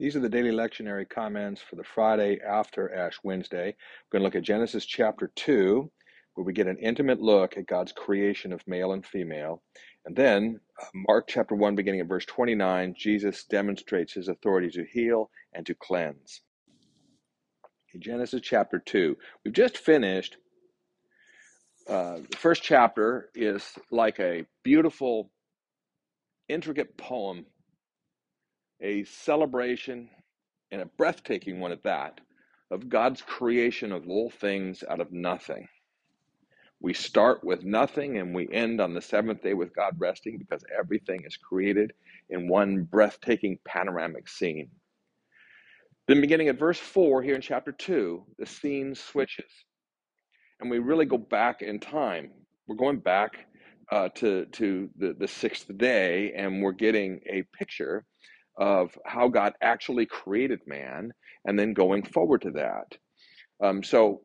These are the daily lectionary comments for the Friday after Ash Wednesday. We're going to look at Genesis chapter 2, where we get an intimate look at God's creation of male and female. And then uh, Mark chapter 1, beginning at verse 29, Jesus demonstrates his authority to heal and to cleanse. In Genesis chapter 2, we've just finished. Uh, the first chapter is like a beautiful, intricate poem a celebration and a breathtaking one at that of God's creation of all things out of nothing. We start with nothing and we end on the seventh day with God resting because everything is created in one breathtaking panoramic scene. Then, beginning at verse 4 here in chapter 2, the scene switches and we really go back in time. We're going back uh, to, to the, the sixth day and we're getting a picture of how God actually created man and then going forward to that. Um, so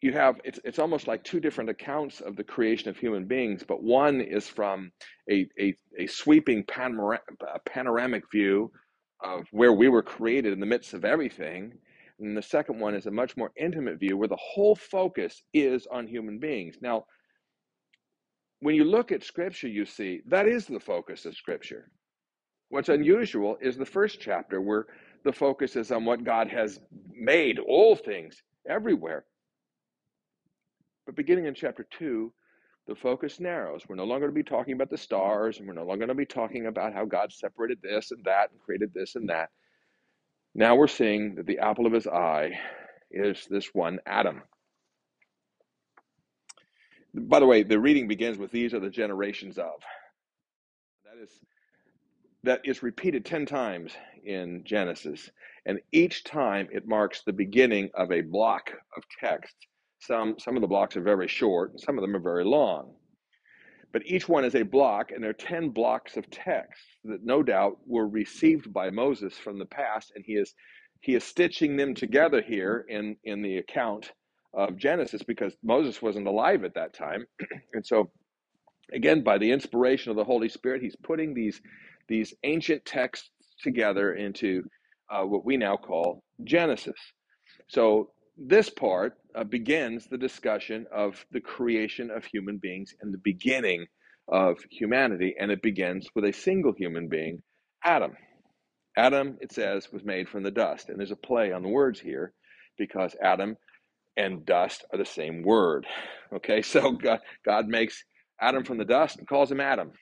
you have it's it's almost like two different accounts of the creation of human beings, but one is from a a, a sweeping panoramic, panoramic view of where we were created in the midst of everything. And the second one is a much more intimate view where the whole focus is on human beings. Now, when you look at scripture, you see that is the focus of scripture. What's unusual is the first chapter where the focus is on what God has made, all things, everywhere. But beginning in chapter 2, the focus narrows. We're no longer to be talking about the stars, and we're no longer going to be talking about how God separated this and that and created this and that. Now we're seeing that the apple of his eye is this one Adam. By the way, the reading begins with these are the generations of. That is that is repeated 10 times in Genesis. And each time it marks the beginning of a block of text. Some, some of the blocks are very short, and some of them are very long. But each one is a block, and there are 10 blocks of text that no doubt were received by Moses from the past, and he is, he is stitching them together here in, in the account of Genesis because Moses wasn't alive at that time. and so, again, by the inspiration of the Holy Spirit, he's putting these these ancient texts together into uh, what we now call Genesis. So this part uh, begins the discussion of the creation of human beings and the beginning of humanity, and it begins with a single human being, Adam. Adam, it says, was made from the dust, and there's a play on the words here because Adam and dust are the same word. Okay, so God, God makes Adam from the dust and calls him Adam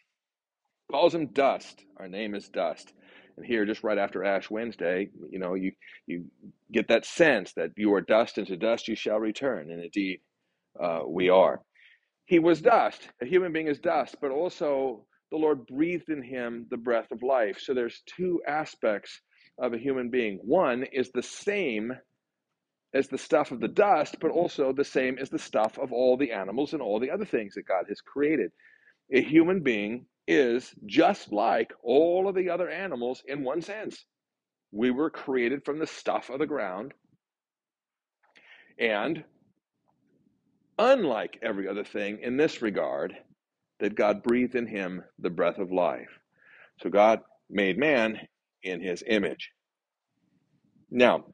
calls him dust. Our name is dust. And here, just right after Ash Wednesday, you know, you you get that sense that you are dust, and to dust you shall return. And indeed, uh, we are. He was dust. A human being is dust, but also the Lord breathed in him the breath of life. So there's two aspects of a human being. One is the same as the stuff of the dust, but also the same as the stuff of all the animals and all the other things that God has created. A human being is just like all of the other animals in one sense. We were created from the stuff of the ground. And unlike every other thing in this regard, that God breathed in him the breath of life. So God made man in his image. Now,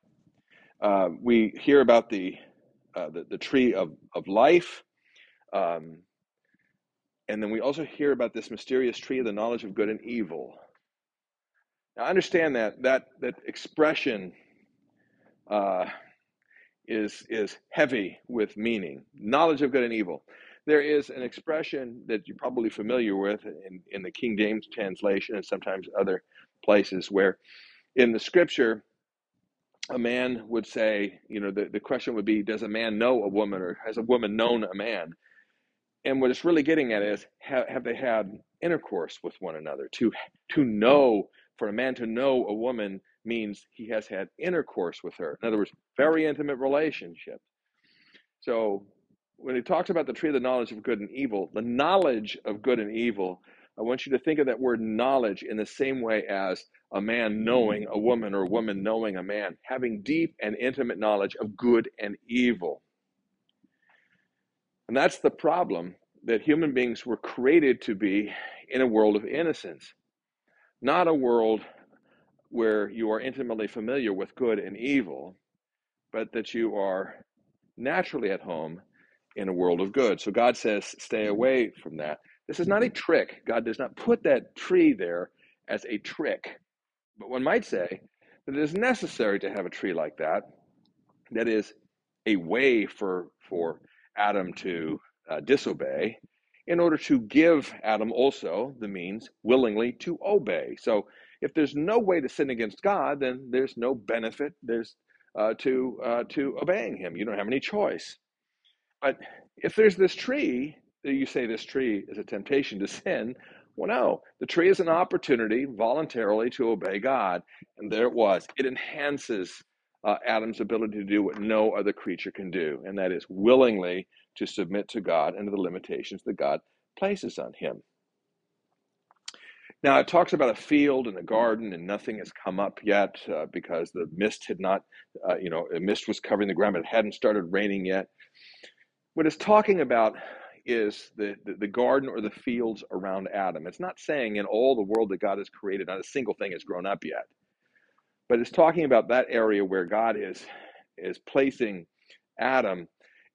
uh, we hear about the, uh, the, the tree of, of life. Um, and then we also hear about this mysterious tree of the knowledge of good and evil. Now, understand that that that expression uh, is is heavy with meaning. Knowledge of good and evil. There is an expression that you're probably familiar with in, in the King James translation and sometimes other places where in the scripture a man would say, you know, the, the question would be, does a man know a woman or has a woman known a man? And what it's really getting at is have, have they had intercourse with one another? To to hmm. know for a man to know a woman means he has had intercourse with her. In other words hmm. very intimate relationship. So when he talks about the tree of the knowledge of good and evil the knowledge of good and evil i want you to think of that word knowledge in the same way as a man knowing hmm. a woman or a woman knowing a man having deep and intimate knowledge of good and evil and that's the problem that human beings were created to be in a world of innocence, not a world where you are intimately familiar with good and evil, but that you are naturally at home in a world of good. So God says, stay away from that. This is not a trick. God does not put that tree there as a trick. But one might say that it is necessary to have a tree like that. That is a way for, for Adam to uh, disobey in order to give Adam also the means willingly to obey. So if there's no way to sin against God, then there's no benefit there's uh, to uh, to obeying Him. You don't have any choice. But if there's this tree, you say this tree is a temptation to sin. Well, no, the tree is an opportunity voluntarily to obey God, and there it was. It enhances uh, Adam's ability to do what no other creature can do, and that is willingly to submit to God and to the limitations that God places on him. Now, it talks about a field and a garden, and nothing has come up yet uh, because the mist had not, uh, you know, a mist was covering the ground, but it hadn't started raining yet. What it's talking about is the, the, the, garden or the fields around Adam. It's not saying in all the world that God has created, not a single thing has grown up yet. But it's talking about that area where God is is placing Adam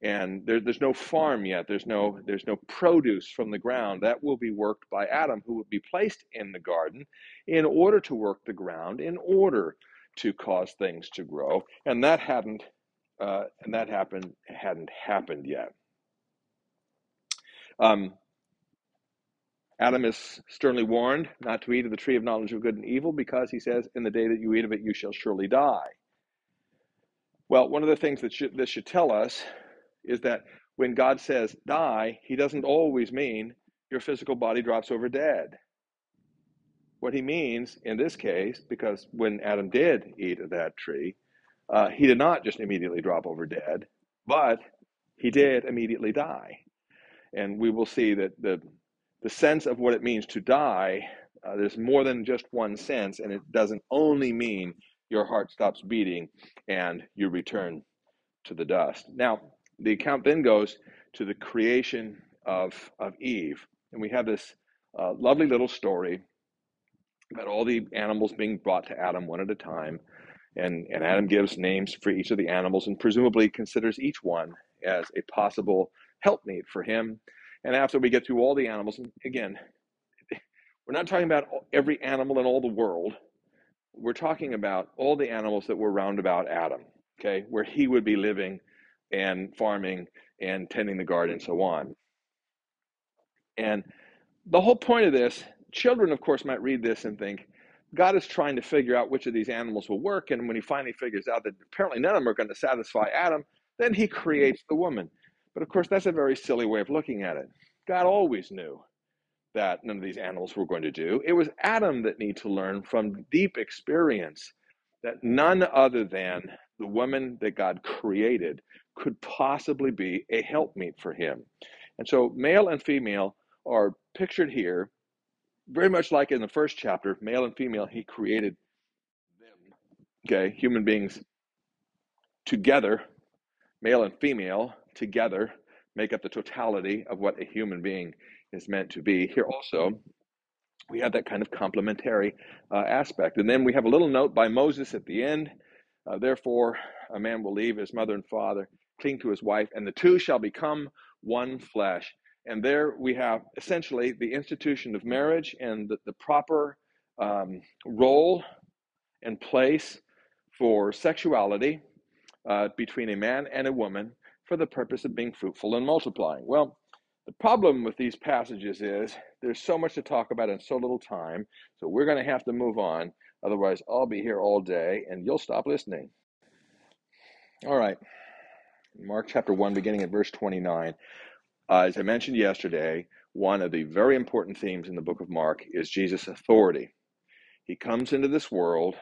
and there, there's no farm yet. There's no there's no produce from the ground that will be worked by adam who will be placed in the garden in order to work the ground in order to cause things to grow. And that hadn't uh, and that happened hadn't happened yet. Um, adam is sternly warned not to eat of the tree of knowledge of good and evil because he says in the day that you eat of it you shall surely die well one of the things that should, this should tell us is that when God says die, he doesn't always mean your physical body drops over dead. What he means in this case, because when Adam did eat of that tree, uh, he did not just immediately drop over dead, but he did immediately die. And we will see that the, the sense of what it means to die, uh, there's more than just one sense, and it doesn't only mean your heart stops beating and you return to the dust. Now, the account then goes to the creation of, of Eve. And we have this uh, lovely little story about all the animals being brought to Adam one at a time. And, and Adam gives names for each of the animals and presumably considers each one as a possible helpmeet for him. And after we get through all the animals, again, we're not talking about every animal in all the world. We're talking about all the animals that were round about Adam, okay, where he would be living and farming and tending the garden and so on. And the whole point of this, children, of course, might read this and think, God is trying to figure out which of these animals will work. And when he finally figures out that apparently none of them are going to satisfy Adam, then he creates the woman. But of course, that's a very silly way of looking at it. God always knew that none of these animals were going to do. It was Adam that needed to learn from deep experience that none other than the woman that God created could possibly be a helpmeet for him. And so, male and female are pictured here very much like in the first chapter male and female, he created them, okay, human beings together, male and female together, make up the totality of what a human being is meant to be. Here also, we have that kind of complementary uh, aspect. And then we have a little note by Moses at the end. Uh, Therefore, a man will leave his mother and father cling to his wife, and the two shall become one flesh. And there we have essentially the institution of marriage and the, the proper um, role and place for sexuality uh, between a man and a woman for the purpose of being fruitful and multiplying. Well, the problem with these passages is there's so much to talk about in so little time, so we're going to have to move on. Otherwise, I'll be here all day and you'll stop listening. All right. Mark chapter 1, beginning at verse 29. Uh, as I mentioned yesterday, one of the very important themes in the book of Mark is Jesus' authority. He comes into this world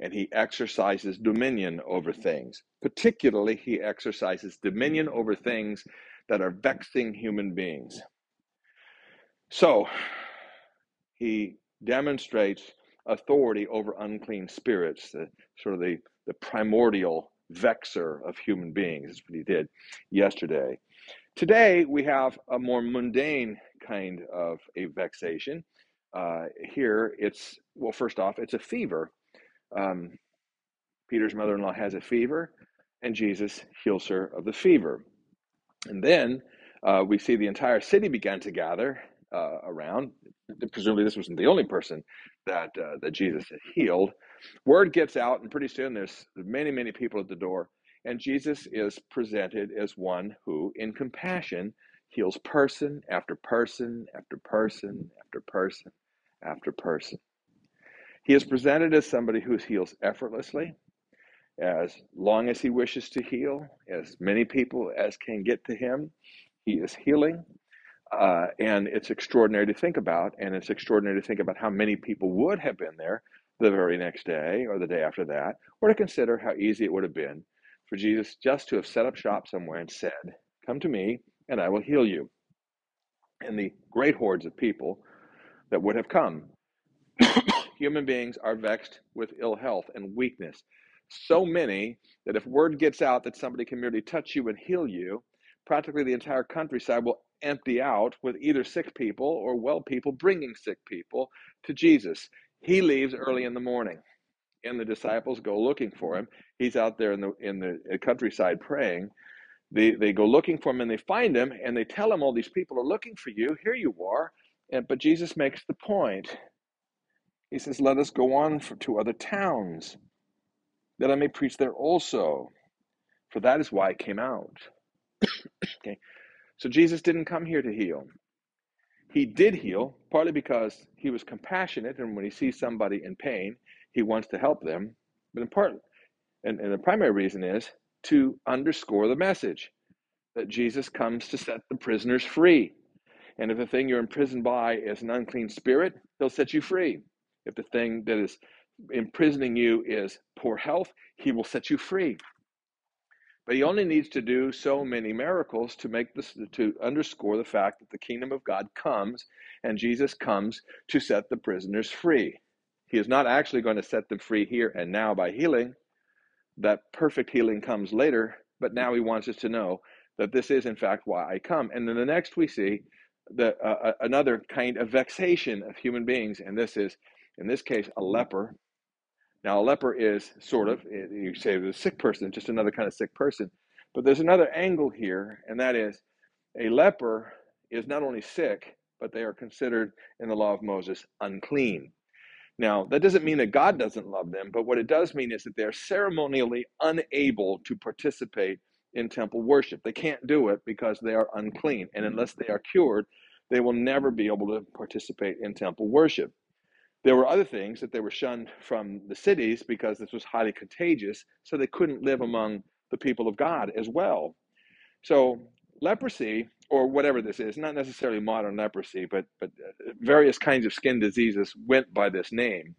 and he exercises dominion over things. Particularly, he exercises dominion over things that are vexing human beings. So, he demonstrates authority over unclean spirits, the, sort of the, the primordial vexer of human beings. That's what he did yesterday. Today, we have a more mundane kind of a vexation. Uh, here, it's, well, first off, it's a fever. Um, Peter's mother in law has a fever, and Jesus heals her of the fever. And then uh, we see the entire city began to gather uh, around. Presumably, this wasn't the only person that uh, that Jesus had healed. Word gets out, and pretty soon there's many, many people at the door. And Jesus is presented as one who, in compassion, heals person after person after person after person after person. He is presented as somebody who heals effortlessly, as long as he wishes to heal, as many people as can get to him. He is healing. Uh, and it's extraordinary to think about. And it's extraordinary to think about how many people would have been there the very next day or the day after that, or to consider how easy it would have been for Jesus just to have set up shop somewhere and said, Come to me, and I will heal you. And the great hordes of people that would have come. Human beings are vexed with ill health and weakness. So many that if word gets out that somebody can merely touch you and heal you, practically the entire countryside will empty out with either sick people or well people bringing sick people to Jesus. He leaves early in the morning, and the disciples go looking for him. He's out there in the in the uh, countryside praying. They they go looking for him and they find him and they tell him all these people are looking for you. Here you are. And, but Jesus makes the point. He says, "Let us go on for, to other towns, that I may preach there also, for that is why I came out." okay, so Jesus didn't come here to heal. He did heal, partly because he was compassionate, and when he sees somebody in pain, he wants to help them. But in part, and, and the primary reason is to underscore the message that Jesus comes to set the prisoners free. And if the thing you're imprisoned by is an unclean spirit, he'll set you free. If the thing that is imprisoning you is poor health, he will set you free. But he only needs to do so many miracles to make this to underscore the fact that the kingdom of God comes and Jesus comes to set the prisoners free. He is not actually going to set them free here and now by healing. That perfect healing comes later, but now he wants us to know that this is in fact why I come. And then the next we see the uh, uh another kind of vexation of human beings, and this is in this case a mm-hmm. leper now, a leper is sort mm-hmm. of, eh, you say a sick person, just another kind of sick person. But there's another angle here, and that is a leper is not only sick, but they are considered in the law of Moses unclean. Now, that doesn't mean that God doesn't love them, but what it does mean is that they're ceremonially unable to participate in temple worship. They can't do it because they are unclean. And mm-hmm. unless they are cured, they will never be able to participate in temple worship. There were other things that they were shunned from the cities because this was highly contagious, so they couldn't live among the people of God as well. So leprosy, or whatever this is, not necessarily modern leprosy, but but uh, various kinds of skin diseases went by this name.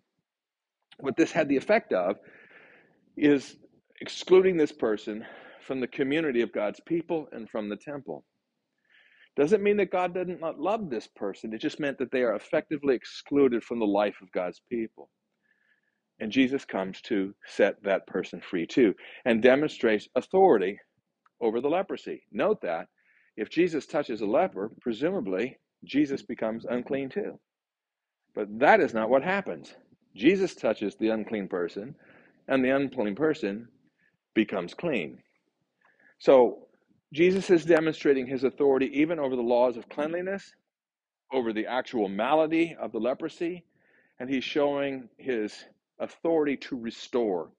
What this had the effect of is excluding this person from the community of God's people and from the temple. Doesn't mean that God doesn't not love this person. It just meant that they are effectively excluded from the life of God's people. And Jesus comes to set that person free too and demonstrates authority over the leprosy. Note that if Jesus touches a leper, presumably Jesus becomes unclean too. But that is not what happens. Jesus touches the unclean person, and the unclean person becomes clean. So Jesus is demonstrating his authority even over the laws of cleanliness, over the actual malady of the leprosy, and he's showing his authority to restore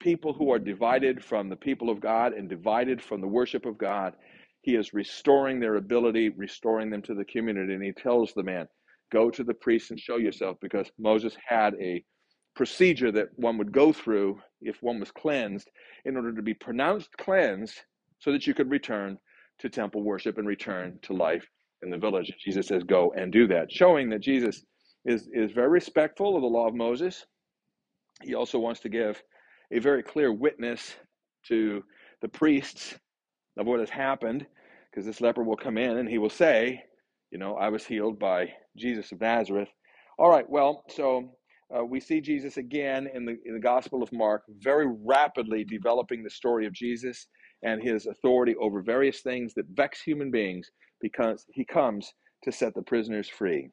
people who are divided from the people of God and divided from the worship of God. He is restoring their ability, restoring them to the community. And he tells the man, Go to the priest and show yourself, because Moses had a procedure that one would go through if one was cleansed in order to be pronounced cleansed so that you could return to temple worship and return to life in the village. Jesus says, Go and do that, showing that Jesus is, is very respectful of the law of Moses. He also wants to give a very clear witness to the priests of what has happened, because this leper will come in and he will say, You know, I was healed by Jesus of Nazareth. All right, well, so uh, we see Jesus again in the, in the Gospel of Mark, very rapidly developing the story of Jesus and his authority over various things that vex human beings because he comes to set the prisoners free.